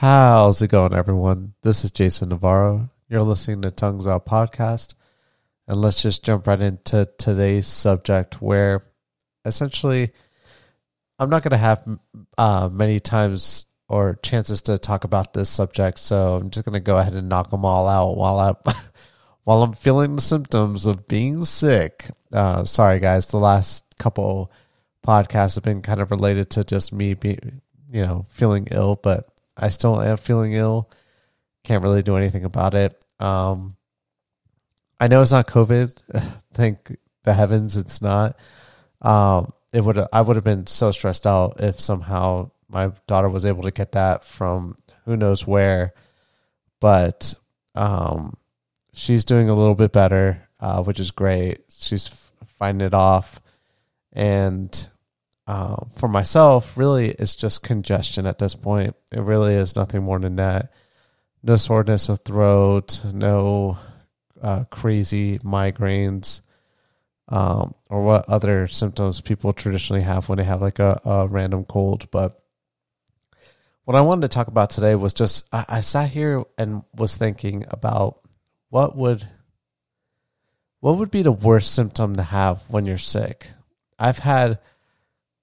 How's it going, everyone? This is Jason Navarro. You're listening to Tongues Out Podcast. And let's just jump right into today's subject where essentially I'm not going to have uh, many times or chances to talk about this subject. So I'm just going to go ahead and knock them all out while I. while I'm feeling the symptoms of being sick. Uh, sorry, guys. The last couple podcasts have been kind of related to just me being, you know, feeling ill, but I still am feeling ill. Can't really do anything about it. Um, I know it's not COVID. Thank the heavens it's not. Um, it would I would have been so stressed out if somehow my daughter was able to get that from who knows where. But um, she's doing a little bit better, uh, which is great. She's fighting it off, and uh, for myself, really, it's just congestion at this point. It really is nothing more than that. No soreness of throat, no uh, crazy migraines, um, or what other symptoms people traditionally have when they have like a, a random cold. But what I wanted to talk about today was just I, I sat here and was thinking about what would what would be the worst symptom to have when you're sick. I've had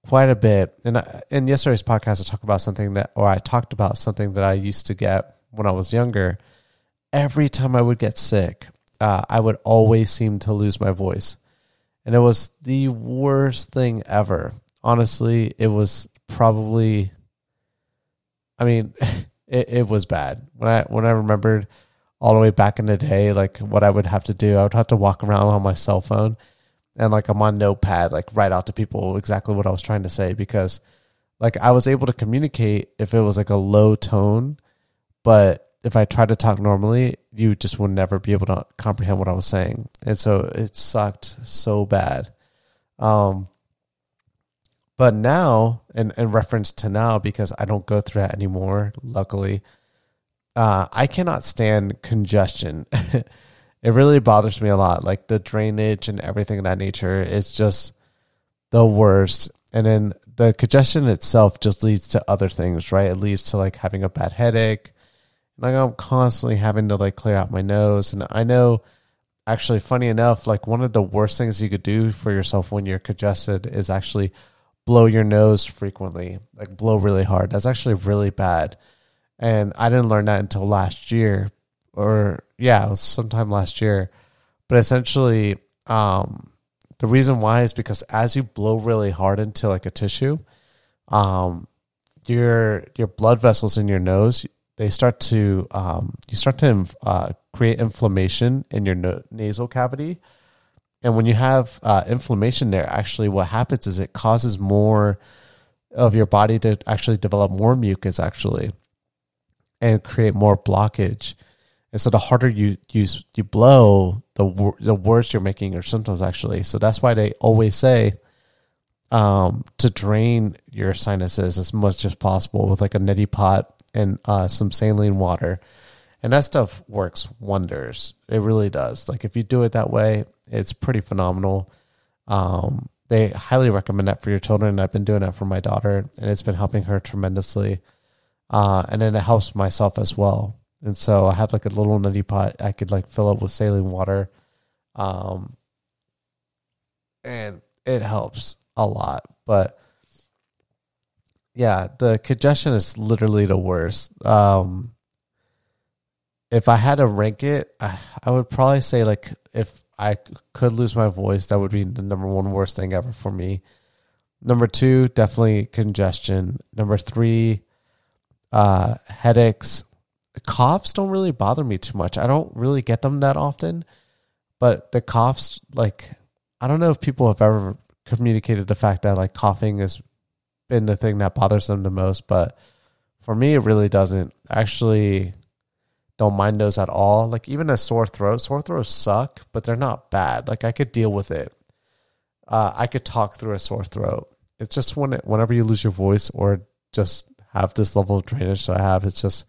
quite a bit. And in yesterday's podcast, I talked about something that, or I talked about something that I used to get when I was younger. Every time I would get sick, uh, I would always seem to lose my voice. And it was the worst thing ever. Honestly, it was probably, I mean, it, it was bad. When I, when I remembered all the way back in the day, like what I would have to do, I would have to walk around on my cell phone and like I'm on notepad, like write out to people exactly what I was trying to say because like I was able to communicate if it was like a low tone, but if I tried to talk normally, you just would never be able to comprehend what I was saying. And so it sucked so bad. Um, but now, in, in reference to now, because I don't go through that anymore, luckily, uh, I cannot stand congestion. it really bothers me a lot. Like the drainage and everything of that nature is just the worst. And then the congestion itself just leads to other things, right? It leads to like having a bad headache. Like I'm constantly having to like clear out my nose. And I know actually funny enough, like one of the worst things you could do for yourself when you're congested is actually blow your nose frequently, like blow really hard. That's actually really bad. And I didn't learn that until last year or yeah, it was sometime last year. But essentially, um, the reason why is because as you blow really hard into like a tissue, um, your your blood vessels in your nose they start to um, you start to uh, create inflammation in your no- nasal cavity, and when you have uh, inflammation there, actually what happens is it causes more of your body to actually develop more mucus actually, and create more blockage. And so the harder you you you blow, the the worse you're making your symptoms actually. So that's why they always say um, to drain your sinuses as much as possible with like a neti pot and uh, some saline water. And that stuff works wonders. It really does. Like if you do it that way, it's pretty phenomenal. Um, they highly recommend that for your children. I've been doing that for my daughter, and it's been helping her tremendously. Uh, and then it helps myself as well and so I have like a little nutty pot I could like fill up with saline water. Um, and it helps a lot. But yeah, the congestion is literally the worst. Um, if I had to rank it, I, I would probably say like if I could lose my voice, that would be the number one worst thing ever for me. Number two, definitely congestion. Number three, uh, headaches coughs don't really bother me too much. I don't really get them that often, but the coughs, like, I don't know if people have ever communicated the fact that like coughing has been the thing that bothers them the most, but for me, it really doesn't. Actually, don't mind those at all. Like even a sore throat, sore throats suck, but they're not bad. Like I could deal with it. Uh, I could talk through a sore throat. It's just when it, whenever you lose your voice or just have this level of drainage that I have, it's just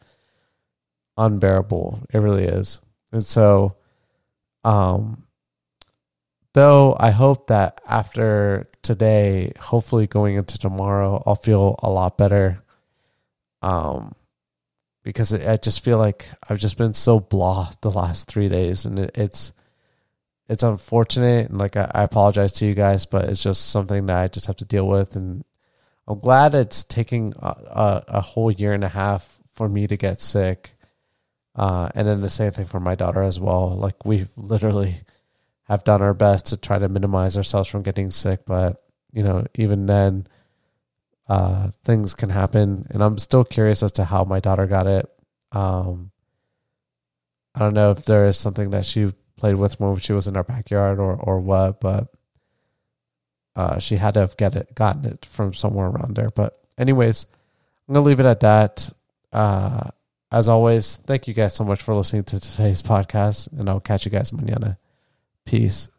unbearable. It really is. And so, um, though I hope that after today, hopefully going into tomorrow, I'll feel a lot better. Um, because it, I just feel like I've just been so blah the last three days, and it, it's it's unfortunate. And like I, I apologize to you guys, but it's just something that I just have to deal with. And I'm glad it's taking a, a, a whole year and a half for me to get sick. Uh, and then the same thing for my daughter as well. Like we've literally have done our best to try to minimize ourselves from getting sick, but you know, even then, uh, things can happen. And I'm still curious as to how my daughter got it. Um, I don't know if there is something that she played with when she was in our backyard or or what, but uh, she had to have get it gotten it from somewhere around there. But anyways, I'm gonna leave it at that. Uh, as always, thank you guys so much for listening to today's podcast, and I'll catch you guys mañana. Peace.